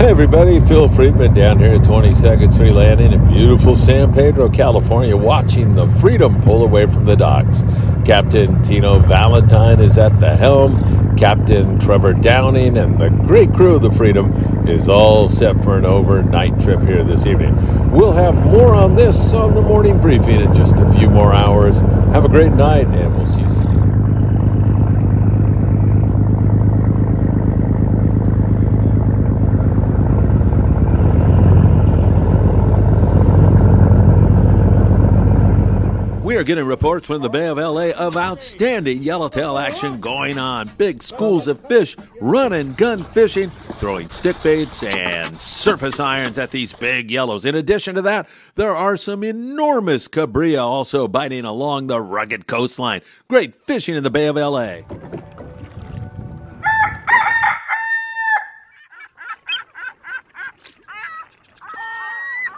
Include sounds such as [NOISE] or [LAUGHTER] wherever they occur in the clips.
Hey everybody, Phil Friedman down here at 22nd Street Landing in beautiful San Pedro, California, watching the Freedom pull away from the docks. Captain Tino Valentine is at the helm. Captain Trevor Downing and the great crew of the Freedom is all set for an overnight trip here this evening. We'll have more on this on the morning briefing in just a few more hours. Have a great night, and we'll see you soon. We are getting reports from the Bay of LA of outstanding yellowtail action going on. Big schools of fish running, gun fishing, throwing stick baits and surface irons at these big yellows. In addition to that, there are some enormous cabrilla also biting along the rugged coastline. Great fishing in the Bay of LA.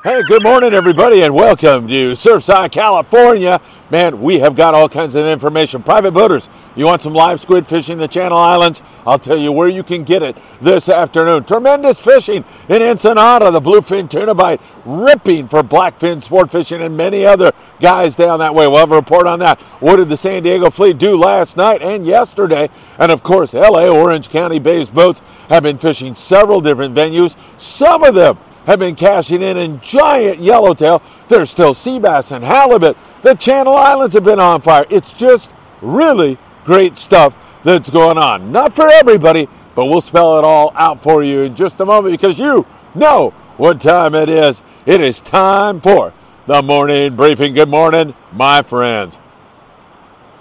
Hey, good morning, everybody, and welcome to Surfside, California. Man, we have got all kinds of information. Private boaters, you want some live squid fishing the Channel Islands? I'll tell you where you can get it this afternoon. Tremendous fishing in Ensenada, the bluefin tuna bite, ripping for blackfin sport fishing, and many other guys down that way. We'll have a report on that. What did the San Diego fleet do last night and yesterday? And of course, LA Orange County based boats have been fishing several different venues. Some of them have been cashing in in giant yellowtail. There's still sea bass and halibut. The Channel Islands have been on fire. It's just really great stuff that's going on. Not for everybody, but we'll spell it all out for you in just a moment because you know what time it is. It is time for the morning briefing. Good morning, my friends.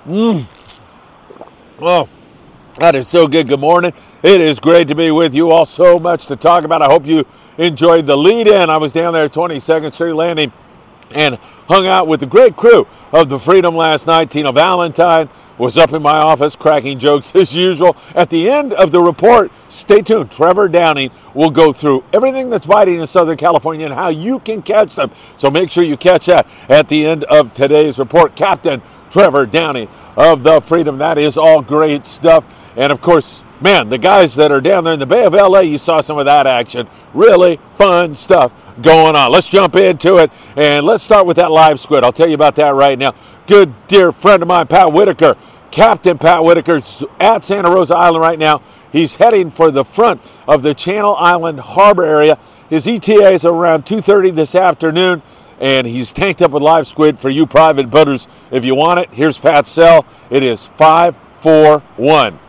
Mmm. Oh, that is so good. Good morning. It is great to be with you all. So much to talk about. I hope you enjoyed the lead in. I was down there at 22nd Street Landing and hung out with the great crew of the Freedom last night. Tino Valentine was up in my office cracking jokes [LAUGHS] as usual. At the end of the report, stay tuned. Trevor Downing will go through everything that's biting in Southern California and how you can catch them. So make sure you catch that at the end of today's report. Captain Trevor Downing of the Freedom. That is all great stuff. And of course, man, the guys that are down there in the Bay of LA, you saw some of that action. Really fun stuff going on. Let's jump into it and let's start with that live squid. I'll tell you about that right now. Good dear friend of mine, Pat Whitaker, Captain Pat Whitaker, at Santa Rosa Island right now. He's heading for the front of the Channel Island Harbor area. His ETA is around 2:30 this afternoon, and he's tanked up with live squid for you private boaters. If you want it, here's Pat's cell. It is 541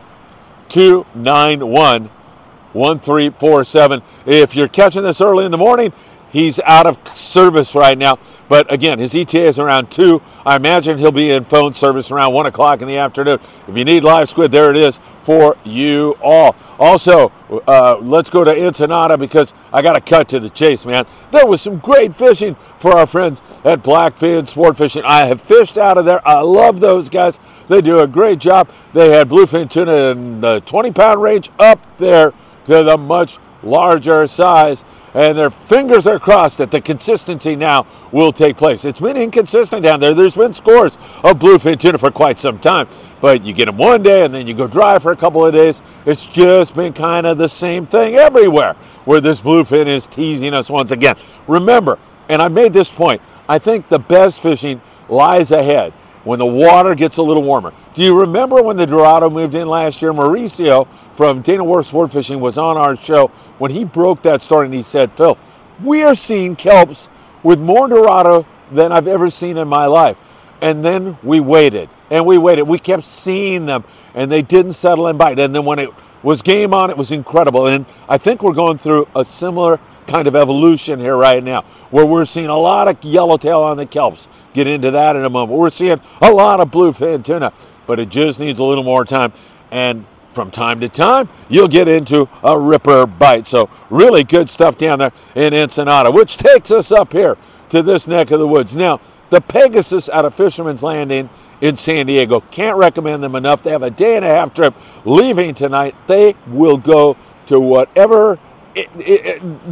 291 1347. If you're catching this early in the morning, he's out of service right now. But again, his ETA is around 2. I imagine he'll be in phone service around 1 o'clock in the afternoon. If you need live squid, there it is for you all. Also, uh, let's go to Ensenada because I got to cut to the chase, man. There was some great fishing for our friends at Blackfin Sport Fishing. I have fished out of there. I love those guys. They do a great job. They had bluefin tuna in the 20 pound range up there to the much larger size and their fingers are crossed that the consistency now will take place. It's been inconsistent down there. There's been scores of bluefin tuna for quite some time, but you get them one day and then you go dry for a couple of days. It's just been kind of the same thing everywhere where this bluefin is teasing us once again. Remember, and I made this point, I think the best fishing lies ahead when the water gets a little warmer. Do you remember when the Dorado moved in last year? Mauricio from Dana Wharf Sport Fishing was on our show when he broke that story and he said, Phil, we are seeing kelps with more Dorado than I've ever seen in my life. And then we waited and we waited. We kept seeing them and they didn't settle and bite. And then when it was game on, it was incredible. And I think we're going through a similar kind of evolution here right now, where we're seeing a lot of yellowtail on the kelps. Get into that in a moment. We're seeing a lot of bluefin tuna, but it just needs a little more time. And from time to time, you'll get into a ripper bite. So, really good stuff down there in Ensenada, which takes us up here to this neck of the woods. Now, the Pegasus out of Fisherman's Landing in San Diego. Can't recommend them enough. They have a day and a half trip leaving tonight. They will go to whatever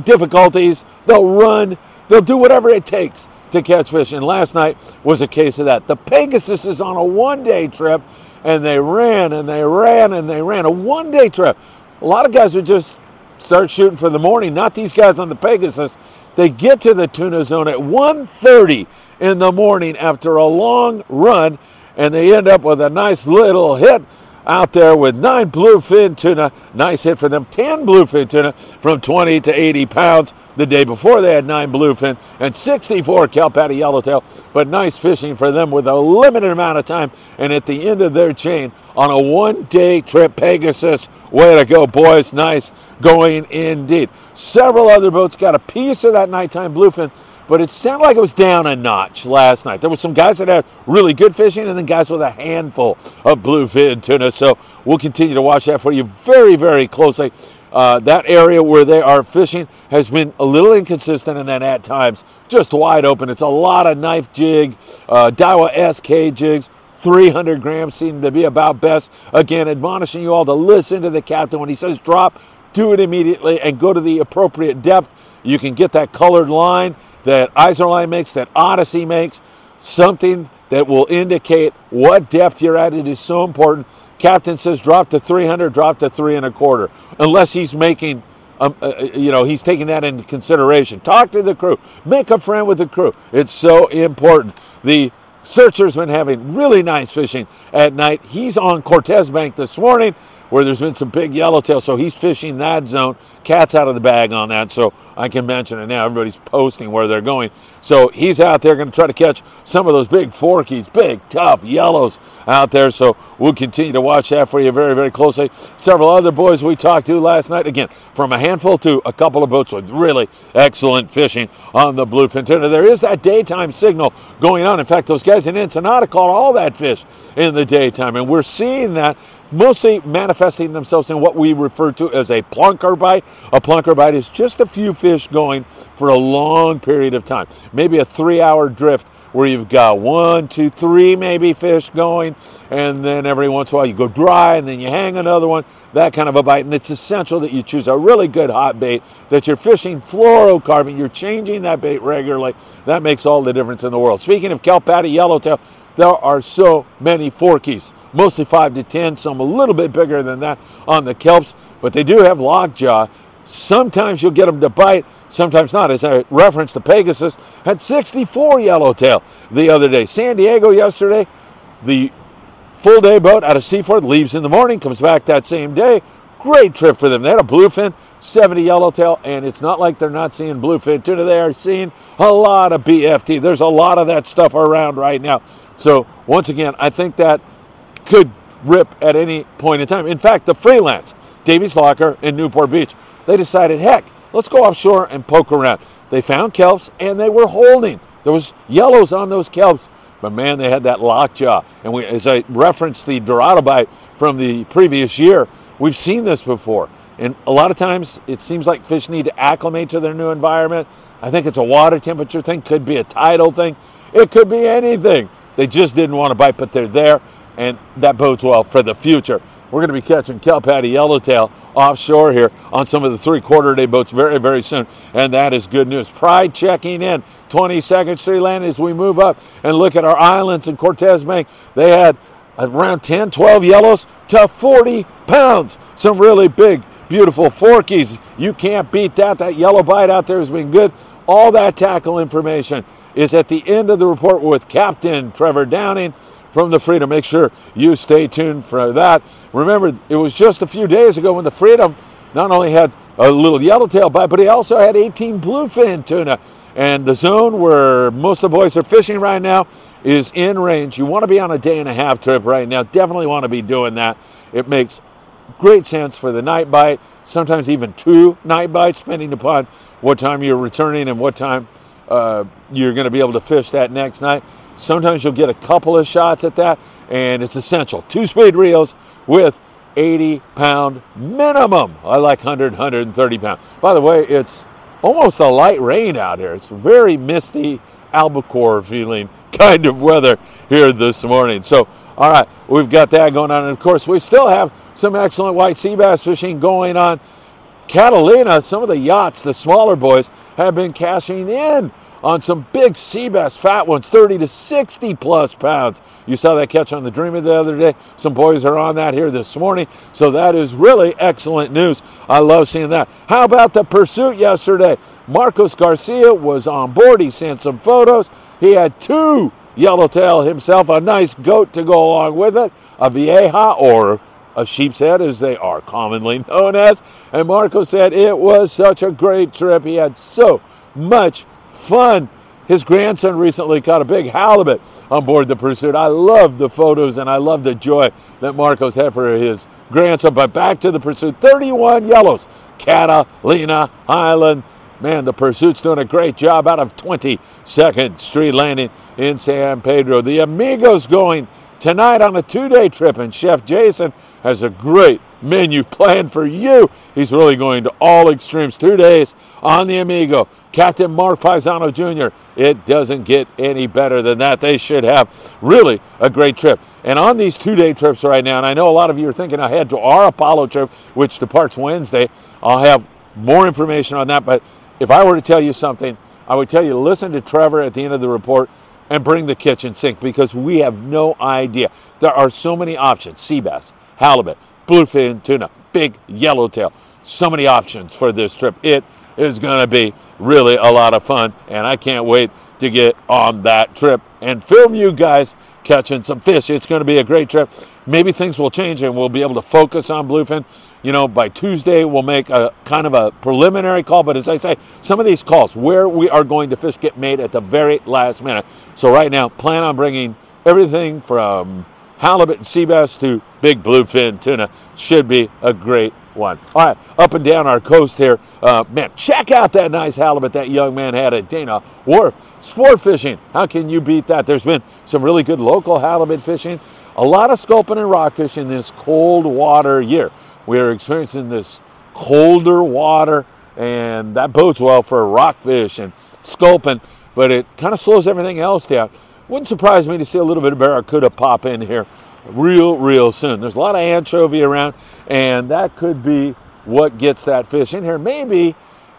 difficulties. They'll run. They'll do whatever it takes to catch fish. And last night was a case of that. The Pegasus is on a one day trip, and they ran and they ran and they ran. A one day trip. A lot of guys are just start shooting for the morning. Not these guys on the Pegasus. They get to the tuna zone at 1:30 in the morning after a long run, and they end up with a nice little hit out there with nine bluefin tuna. Nice hit for them. 10 bluefin tuna from 20 to 80 pounds. The day before they had nine bluefin and 64 kelp patty yellowtail. But nice fishing for them with a limited amount of time. And at the end of their chain on a one day trip, Pegasus. Way to go, boys. Nice going indeed. Several other boats got a piece of that nighttime bluefin but it sounded like it was down a notch last night. There were some guys that had really good fishing and then guys with a handful of bluefin tuna. So we'll continue to watch that for you very, very closely. Uh, that area where they are fishing has been a little inconsistent and then at times just wide open. It's a lot of knife jig, uh, Daiwa SK jigs. 300 grams seem to be about best. Again, admonishing you all to listen to the captain when he says drop, do it immediately and go to the appropriate depth. You can get that colored line that Izorline makes, that Odyssey makes, something that will indicate what depth you're at. It is so important. Captain says drop to 300, drop to three and a quarter, unless he's making, um, uh, uh, you know, he's taking that into consideration. Talk to the crew, make a friend with the crew. It's so important. The searcher's been having really nice fishing at night. He's on Cortez Bank this morning where there's been some big yellowtail, so he's fishing that zone. Cat's out of the bag on that, so I can mention it now. Everybody's posting where they're going. So he's out there going to try to catch some of those big forkies, big, tough yellows out there. So we'll continue to watch that for you very, very closely. Several other boys we talked to last night, again, from a handful to a couple of boats with really excellent fishing on the bluefin tuna. There is that daytime signal going on. In fact, those guys in Ensenada caught all that fish in the daytime, and we're seeing that mostly manifesting themselves in what we refer to as a plunker bite. A plunker bite is just a few fish going for a long period of time, maybe a three hour drift where you've got one, two, three maybe fish going, and then every once in a while you go dry and then you hang another one, that kind of a bite. And it's essential that you choose a really good hot bait, that you're fishing fluorocarbon, you're changing that bait regularly. That makes all the difference in the world. Speaking of kelp patty yellowtail, there are so many forkies mostly 5 to 10, some a little bit bigger than that on the kelps, but they do have lockjaw. Sometimes you'll get them to bite, sometimes not. As I referenced, the Pegasus had 64 yellowtail the other day. San Diego yesterday, the full day boat out of Seaforth leaves in the morning, comes back that same day. Great trip for them. They had a bluefin, 70 yellowtail, and it's not like they're not seeing bluefin tuna. They are seeing a lot of BFT. There's a lot of that stuff around right now. So, once again, I think that could rip at any point in time. In fact, the freelance, Davey's Locker in Newport Beach, they decided, heck, let's go offshore and poke around. They found kelps and they were holding. There was yellows on those kelps, but man, they had that lockjaw. And we, as I referenced the Dorado bite from the previous year, we've seen this before. And a lot of times it seems like fish need to acclimate to their new environment. I think it's a water temperature thing, could be a tidal thing, it could be anything. They just didn't want to bite, but they're there and that bodes well for the future. We're going to be catching kelp patty yellowtail offshore here on some of the three quarter day boats very, very soon, and that is good news. Pride checking in 22nd Street Land as we move up and look at our islands in Cortez Bank. They had around 10, 12 yellows to 40 pounds. Some really big, beautiful forkies. You can't beat that. That yellow bite out there has been good. All that tackle information is at the end of the report with Captain Trevor Downing from the Freedom. Make sure you stay tuned for that. Remember, it was just a few days ago when the Freedom not only had a little yellowtail bite, but he also had 18 bluefin tuna. And the zone where most of the boys are fishing right now is in range. You want to be on a day and a half trip right now. Definitely want to be doing that. It makes great sense for the night bite, sometimes even two night bites, depending upon what time you're returning and what time uh, you're going to be able to fish that next night. Sometimes you'll get a couple of shots at that, and it's essential. Two speed reels with 80 pound minimum. I like 100, 130 pounds. By the way, it's almost a light rain out here. It's very misty, albacore feeling [LAUGHS] kind of weather here this morning. So, all right, we've got that going on. And of course, we still have some excellent white sea bass fishing going on. Catalina, some of the yachts, the smaller boys, have been cashing in on some big sea bass, fat ones, 30 to 60 plus pounds. You saw that catch on the Dreamer the other day. Some boys are on that here this morning. So that is really excellent news. I love seeing that. How about the pursuit yesterday? Marcos Garcia was on board. He sent some photos. He had two yellowtail himself, a nice goat to go along with it, a vieja or a sheep's head, as they are commonly [LAUGHS] known as. And Marco said it was such a great trip. He had so much fun. His grandson recently caught a big halibut on board the Pursuit. I love the photos and I love the joy that Marcos had for his grandson. But back to the Pursuit 31 yellows. Catalina Island. Man, the Pursuit's doing a great job out of 22nd Street Landing in San Pedro. The Amigos going tonight on a two day trip, and Chef Jason has a great menu [LAUGHS] planned for you. He's really going to all extremes two days on the Amigo. Captain Mark Paisano Jr. It doesn't get any better than that. They should have really a great trip. And on these two day trips right now, and I know a lot of you are thinking ahead to our Apollo trip, which departs Wednesday. I'll have more information on that. But if I were to tell you something, I would tell you listen to Trevor at the end of the report and bring the kitchen sink because we have no idea. There are so many options sea bass, halibut, bluefin tuna, big yellowtail. So many options for this trip. It is going to be really a lot of fun, and I can't wait to get on that trip and film you guys catching some fish. It's going to be a great trip. Maybe things will change and we'll be able to focus on bluefin. You know, by Tuesday, we'll make a kind of a preliminary call. But as I say, some of these calls where we are going to fish get made at the very last minute. So, right now, plan on bringing everything from halibut and sea bass to big bluefin tuna. Should be a great one. All right, up and down our coast here. Uh, man, check out that nice halibut that young man had at Dana Wharf. Sport fishing, how can you beat that? There's been some really good local halibut fishing, a lot of sculpin and rock fishing this cold water year. We are experiencing this colder water, and that bodes well for rockfish and sculpin, but it kind of slows everything else down. Wouldn't surprise me to see a little bit of barracuda pop in here real, real soon. There's a lot of anchovy around, and that could be what gets that fish in here. Maybe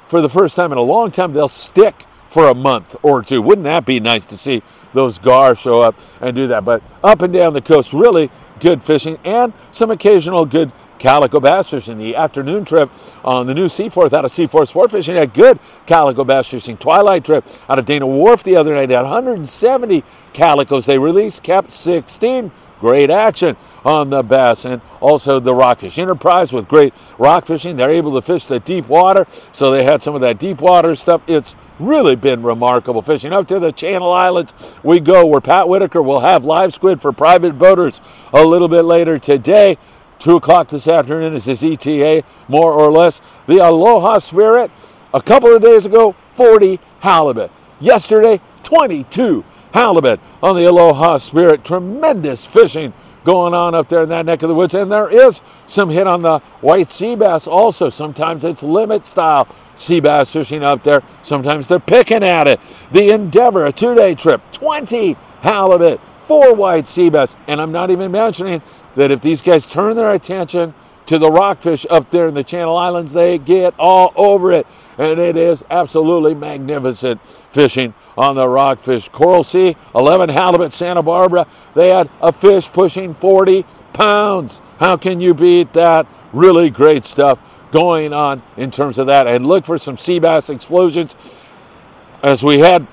for the first time in a long time, they'll stick for a month or two. Wouldn't that be nice to see those gar show up and do that? But up and down the coast, really good fishing and some occasional good calico bass fishing. The afternoon trip on the new Seaforth out of Seaforth Sport Fishing had good calico bass fishing. Twilight trip out of Dana Wharf the other night had 170 calicos they released, kept 16 great action on the bass. And also the rockfish enterprise with great rock fishing. They're able to fish the deep water. So they had some of that deep water stuff. It's really been remarkable fishing. Up to the channel islands we go where pat whitaker will have live squid for private voters a little bit later today. Two o'clock this afternoon is his eta more or less. The aloha spirit a couple of days ago 40 halibut. Yesterday 22 halibut on the Aloha Spirit. Tremendous fishing going on up there in that neck of the woods. And there is some hit on the white sea bass also. Sometimes it's limit style sea bass fishing up there. Sometimes they're picking at it. The Endeavor, a two day trip, 20 halibut, four white sea bass. And I'm not even mentioning that if these guys turn their attention to the rockfish up there in the Channel Islands, they get all over it. And it is absolutely magnificent fishing on the Rockfish Coral Sea, 11 halibut Santa Barbara. They had a fish pushing 40 pounds. How can you beat that? Really great stuff going on in terms of that. And look for some sea bass explosions. As we had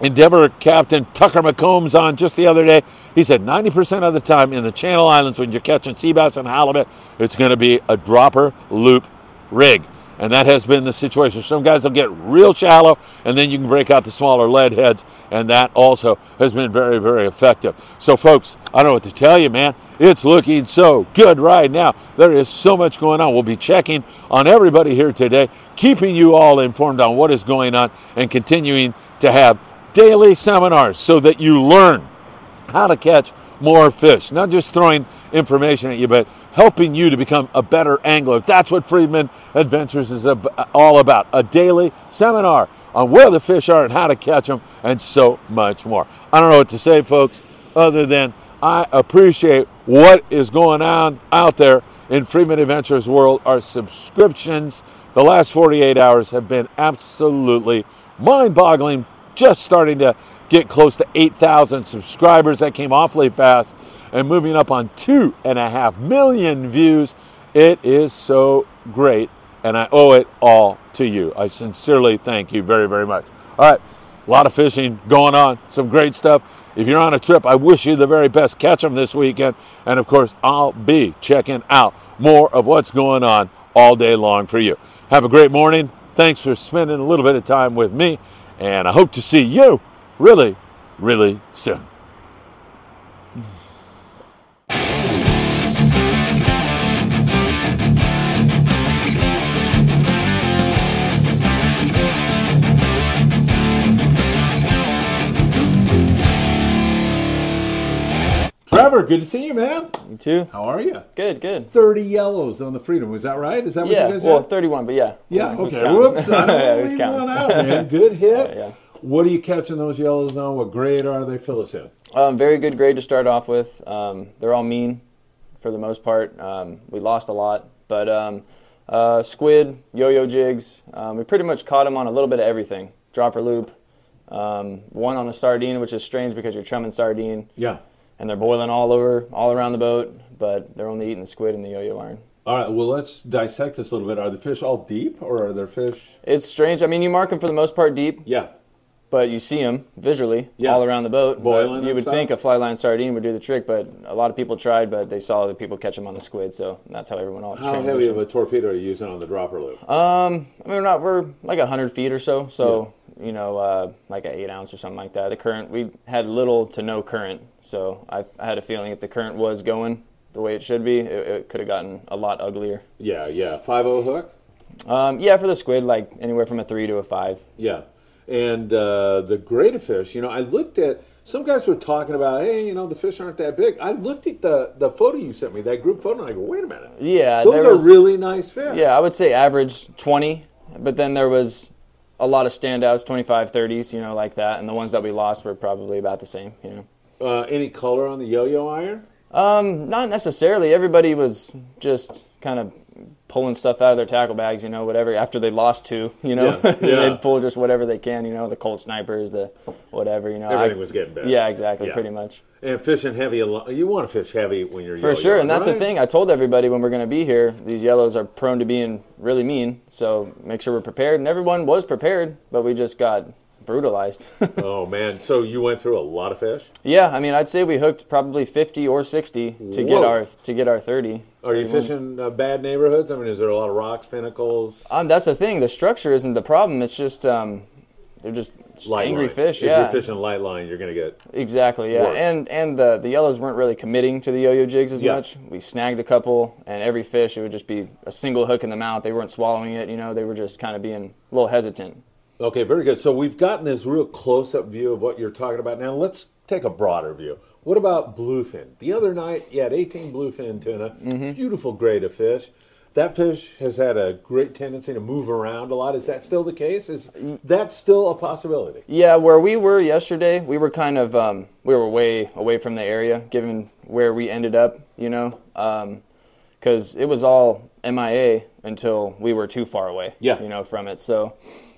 Endeavor Captain Tucker McCombs on just the other day, he said 90% of the time in the Channel Islands when you're catching sea bass and halibut, it's going to be a dropper loop rig. And that has been the situation. Some guys will get real shallow, and then you can break out the smaller lead heads, and that also has been very, very effective. So, folks, I don't know what to tell you, man. It's looking so good right now. There is so much going on. We'll be checking on everybody here today, keeping you all informed on what is going on, and continuing to have daily seminars so that you learn how to catch more fish. Not just throwing information at you, but helping you to become a better angler. That's what Friedman Adventures is all about a daily seminar on where the fish are and how to catch them, and so much more. I don't know what to say, folks, other than I appreciate what is going on out there in Friedman Adventures world. Our subscriptions, the last 48 hours, have been absolutely mind boggling just starting to get close to 8,000 subscribers. That came awfully fast and moving up on two and a half million views. It is so great, and I owe it all to you. I sincerely thank you very, very much. All right, a lot of fishing going on, some great stuff. If you're on a trip, I wish you the very best. Catch them this weekend. And of course, I'll be checking out more of what's going on all day long for you. Have a great morning. Thanks for spending a little bit of time with me. And I hope to see you really, really soon. Trevor, good to see you, man. You too. How are you? Good, good. 30 yellows on the Freedom. Was that right? Is that what yeah, you guys well, had? 31, but yeah. Yeah, okay. Whoops. I don't Yeah, want to who's leave one out, man. Good [LAUGHS] hit. Yeah, yeah. What are you catching those yellows on? What grade are they? Fill us in. Um, very good grade to start off with. Um, they're all mean for the most part. Um, we lost a lot, but um, uh, squid, yo-yo jigs. Um, we pretty much caught them on a little bit of everything. Dropper loop. Um, one on the sardine, which is strange because you're chumming sardine Yeah. and they're boiling all over, all around the boat, but they're only eating the squid and the yo-yo iron. All right. Well, let's dissect this a little bit. Are the fish all deep, or are there fish? It's strange. I mean, you mark them for the most part deep, Yeah. But you see them visually Yeah. all around the boat. Boiling You would think a fly line sardine would do the trick, but a lot of people tried, but they saw the people catch them on the squid, so that's how everyone all How heavy of a torpedo are you using on the dropper loop? Um, I mean, we're not we're like hundred feet or so, so you know, uh, like an eight ounce or something like that. The current we had little to no current, so I, I had a feeling if the current was going the way it should be, it, it could have gotten a lot uglier. yeah, yeah. Five o hook. Um, yeah, for the squid, like anywhere from a three to a five. Yeah. And uh, the greater fish, you know, I looked at some guys were talking about, hey, you know, the fish aren't that big. I looked at the the photo you sent me, that group photo, and I go, wait a minute. Yeah, Those are was- really nice fish. Yeah, I would say average 20, but then there was a lot of standouts, 25, 30s, you know, like that. And the ones that we lost were probably about the same, you know. Uh, any color on the yo-yo iron? Um, not necessarily. Everybody was just kind of pulling stuff out of their tackle bags, you know, whatever. After they lost two, you know, Yeah, [LAUGHS] yeah. they'd pull just whatever they can, you know, the Colt snipers, the whatever, you know. I- was getting better. Yeah, exactly, Yeah. pretty much. And fishing heavy, you want to fish heavy when you're For yo-yoing, sure, and that's the thing. I told everybody when we're going to be here, these yellows are prone to being really mean. So make sure we're prepared. And everyone was prepared, but we just got brutalized. [LAUGHS] Oh man, so you went through a lot of fish. yeah, I mean, I'd say we hooked probably 50 or 60 to get our to get our 30. Are you fishing uh, bad neighborhoods? I mean, is there a lot of rocks, pinnacles? Um, that's the thing. The structure isn't the problem. It's just um, they're just Light angry line. fish. If yeah, you're fishing light line, you're gonna get. exactly. Yeah, worked. and and the the yellows weren't really committing to the yo-yo jigs as Yeah. much. We snagged a couple, and every fish it would just be a single hook in the mouth. They weren't swallowing it. You know, they were just kind of being a little hesitant. Okay, very good. So we've gotten this real close-up view of what you're talking about. Now let's take a broader view. What about bluefin? The other night you had 18 bluefin tuna, Mm-hmm. beautiful grade of fish. That fish has had a great tendency to move around a lot. Is that still the case? Is that still a possibility? Yeah, where we were yesterday, we were kind of um, we were way away from the area, given where we ended up. You know, because it was all MIA until we were too far away. Yeah. you know, from it. So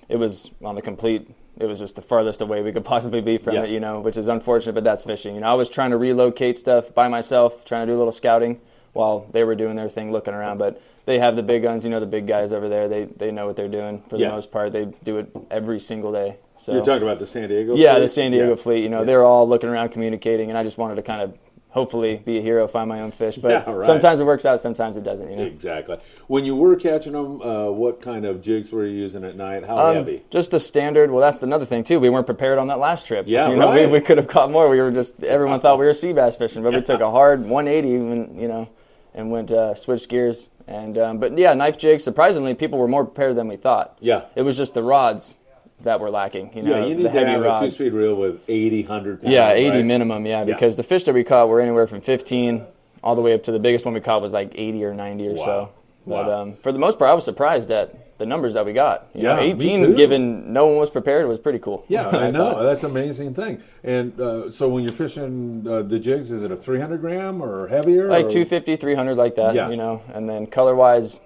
it was on the complete. It was just the farthest away we could possibly be from Yeah. it. You know, which is unfortunate, but that's fishing. You know, I was trying to relocate stuff by myself, trying to do a little scouting while they were doing their thing, looking around. But they have the big guns. You know, the big guys over there. They they know what they're doing for Yeah. the most part. They do it every single day. So You're talking about the San Diego. yeah, fleet? the San Diego Yeah. fleet. You know, they're all looking around, communicating, and I just wanted to kind of hopefully be a hero, find my own fish. But [LAUGHS] Yeah, right. sometimes it works out, sometimes it doesn't. You know, Exactly. When you were catching them, uh, what kind of jigs were you using at night? How Um, heavy? just the standard. Well, that's another thing too. We weren't prepared on that last trip. Yeah, you know, right. we, we could have caught more. We were just everyone thought we were sea bass fishing, but we took a hard 180, and you know, and went uh, switched gears. And um, but yeah, knife jigs. Surprisingly, people were more prepared than we thought. Yeah. it was just the rods that we're lacking. You know, Yeah, you the need to heavy have rods. a two-speed reel with 80, 100 pounds. Yeah, 80 right? minimum, yeah, because the fish that we caught were anywhere from 15 all the way up to the biggest one we caught was like 80 or 90 or Wow. so. But Wow. um, for the most part, I was surprised at the numbers that we got. You Yeah, know, me 18 too. given no one was prepared was pretty cool. Yeah, [LAUGHS] I know. thought. That's an amazing thing. And uh, so when you're fishing uh, the jigs, is it a 300 gram or heavier? Like or- 250, 300 like that, Yeah. you know. And then color wise,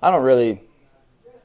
I don't really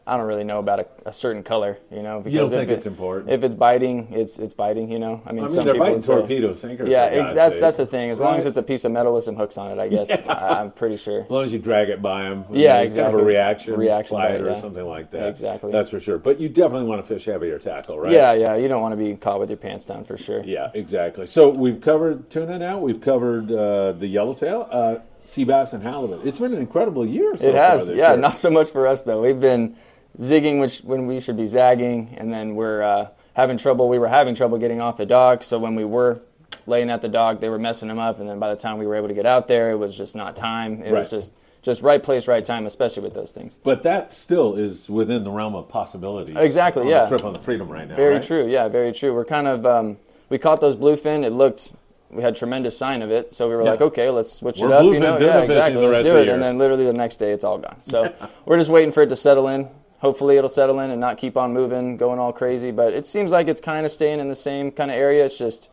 I don't really know about a, a certain color, you know. Because You don't if think it- it's important? If it's biting, it's it's biting, you know. I mean, I mean, some they're people biting say- torpedo sinkers. Yeah, for ex- God's that's sake. that's the thing. As long as it's a piece of metal with some hooks on it, I guess [LAUGHS] I, I'm pretty sure. As long as you drag it by them. Yeah, Kind of exactly. a reaction, Reaction bite or yeah. something like that. Exactly. That's for sure. But you definitely want to fish heavier tackle, right? Yeah, yeah. You don't want to be caught with your pants down for sure. Yeah, exactly. So we've covered tuna now. We've covered uh, the yellowtail, uh, sea bass, and halibut. It's been an incredible year. So It has, yeah. year. Not so much for us though. We've been zigging, which when we should be zagging, and then we're uh, having trouble. We were having trouble getting off the dock. So when we were laying at the dock, they were messing them up, and then by the time we were able to get out there, it was just not time. It was just just right place, right time, especially with those things. But that still is within the realm of possibilities. Exactly, on yeah. Trip on the Freedom right now. Very right? true. Yeah, very true. We're kind of um, we caught those bluefin. It looked we had tremendous sign of it, so we were Yeah. like, okay, let's switch We're it up. You bluefin know, yeah, exactly. Let's do it. And then literally the next day, it's all gone. So [LAUGHS] we're just waiting for it to settle in. Hopefully, it'll settle in and not keep on moving, going all crazy. But it seems like it's kind of staying in the same kind of area. It's just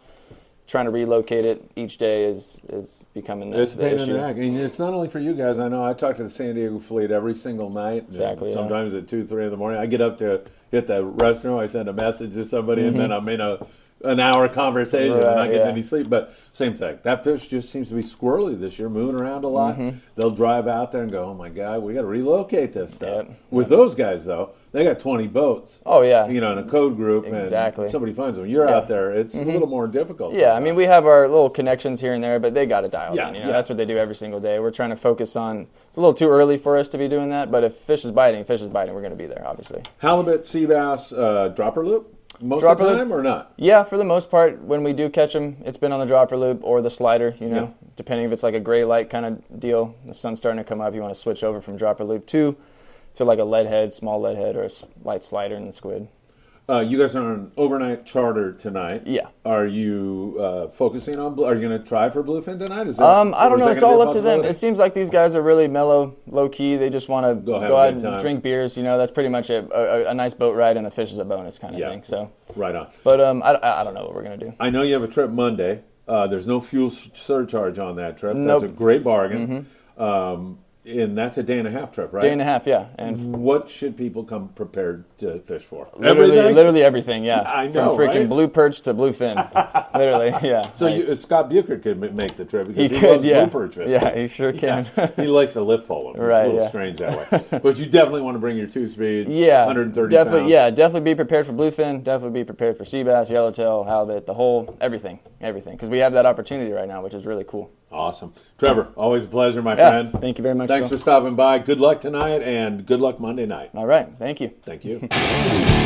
trying to relocate it each day is is becoming the, It's a the pain in the neck. Mean, it's not only for you guys. I know I talk to the San Diego fleet every single night. and Exactly, yeah. Sometimes at two, three in the morning, I get up to hit the restroom. I send a message to somebody, and then mm-hmm. I'm in a an hour conversation and Mm-hmm. Not getting yeah. any sleep. But same thing. That fish just seems to be squirrely this year, moving around a lot. Mm-hmm. They'll drive out there and go, "Oh my God, we got to relocate this stuff." Yep. With those guys though, they got 20 boats. Oh yeah, You know, in a code group, Exactly. and somebody finds them. You're Yeah. Mm-hmm. out there; it's a little more difficult. Yeah, I mean, we have our little connections here and there, but they got it dialed Yeah, in. You know, yeah. that's what they do every single day. We're trying to focus on. It's a little too early for us to be doing that, but if fish is biting, fish is biting. We're going to be there, obviously. halibut, sea bass, uh, dropper loop most Dropper of the loop. time, or not? Yeah, for the most part, when we do catch them, it's been on the dropper loop or the slider. You know, Yeah. depending if it's like a gray light kind of deal. The sun's starting to come up. You want to switch over from dropper loop to to like a lead head, small lead head, or a light slider in the squid. Uh, you guys are on an overnight charter tonight. Yeah. Are you uh, focusing on? Are you going to try for bluefin tonight? Is that, Um, I don't know. It's all up to them. It seems like these guys are really mellow, low key. They just want to Go go, out and time. drink beers. You know, that's pretty much it. A, a, a nice boat ride and the fish is a bonus kind of Yeah. thing. So, right on. but um, I, I don't know what we're gonna do. I know you have a trip Monday. Uh, there's no fuel surcharge on that trip. That's Nope. Mm-hmm. a great bargain. Um, and that's a day and a half trip, right? Day and a half, yeah, and What should people come prepared to fish for? literally, Everything? literally everything. Yeah, I know, from freaking right? blue perch to bluefin. [LAUGHS] literally, [LAUGHS] yeah. So Like, you, Scott Bucher could make the trip because he, could, loves yeah, fishing. yeah, he sure can. [LAUGHS] he likes to lift them. It's Right, a little yeah. strange that way. [LAUGHS] But you definitely want to bring your two speeds. Yeah, 130 definitely. pounds. Yeah, definitely be prepared for bluefin. Definitely be prepared for sea bass, yellowtail, halibut, the whole everything, everything. Because we have that opportunity right now, which is really cool. Awesome. Trevor, always a pleasure, my Yeah, friend. thank you very much. Thanks Phil. for stopping by. Good luck tonight and good luck Monday night. All right, thank you. Thank you.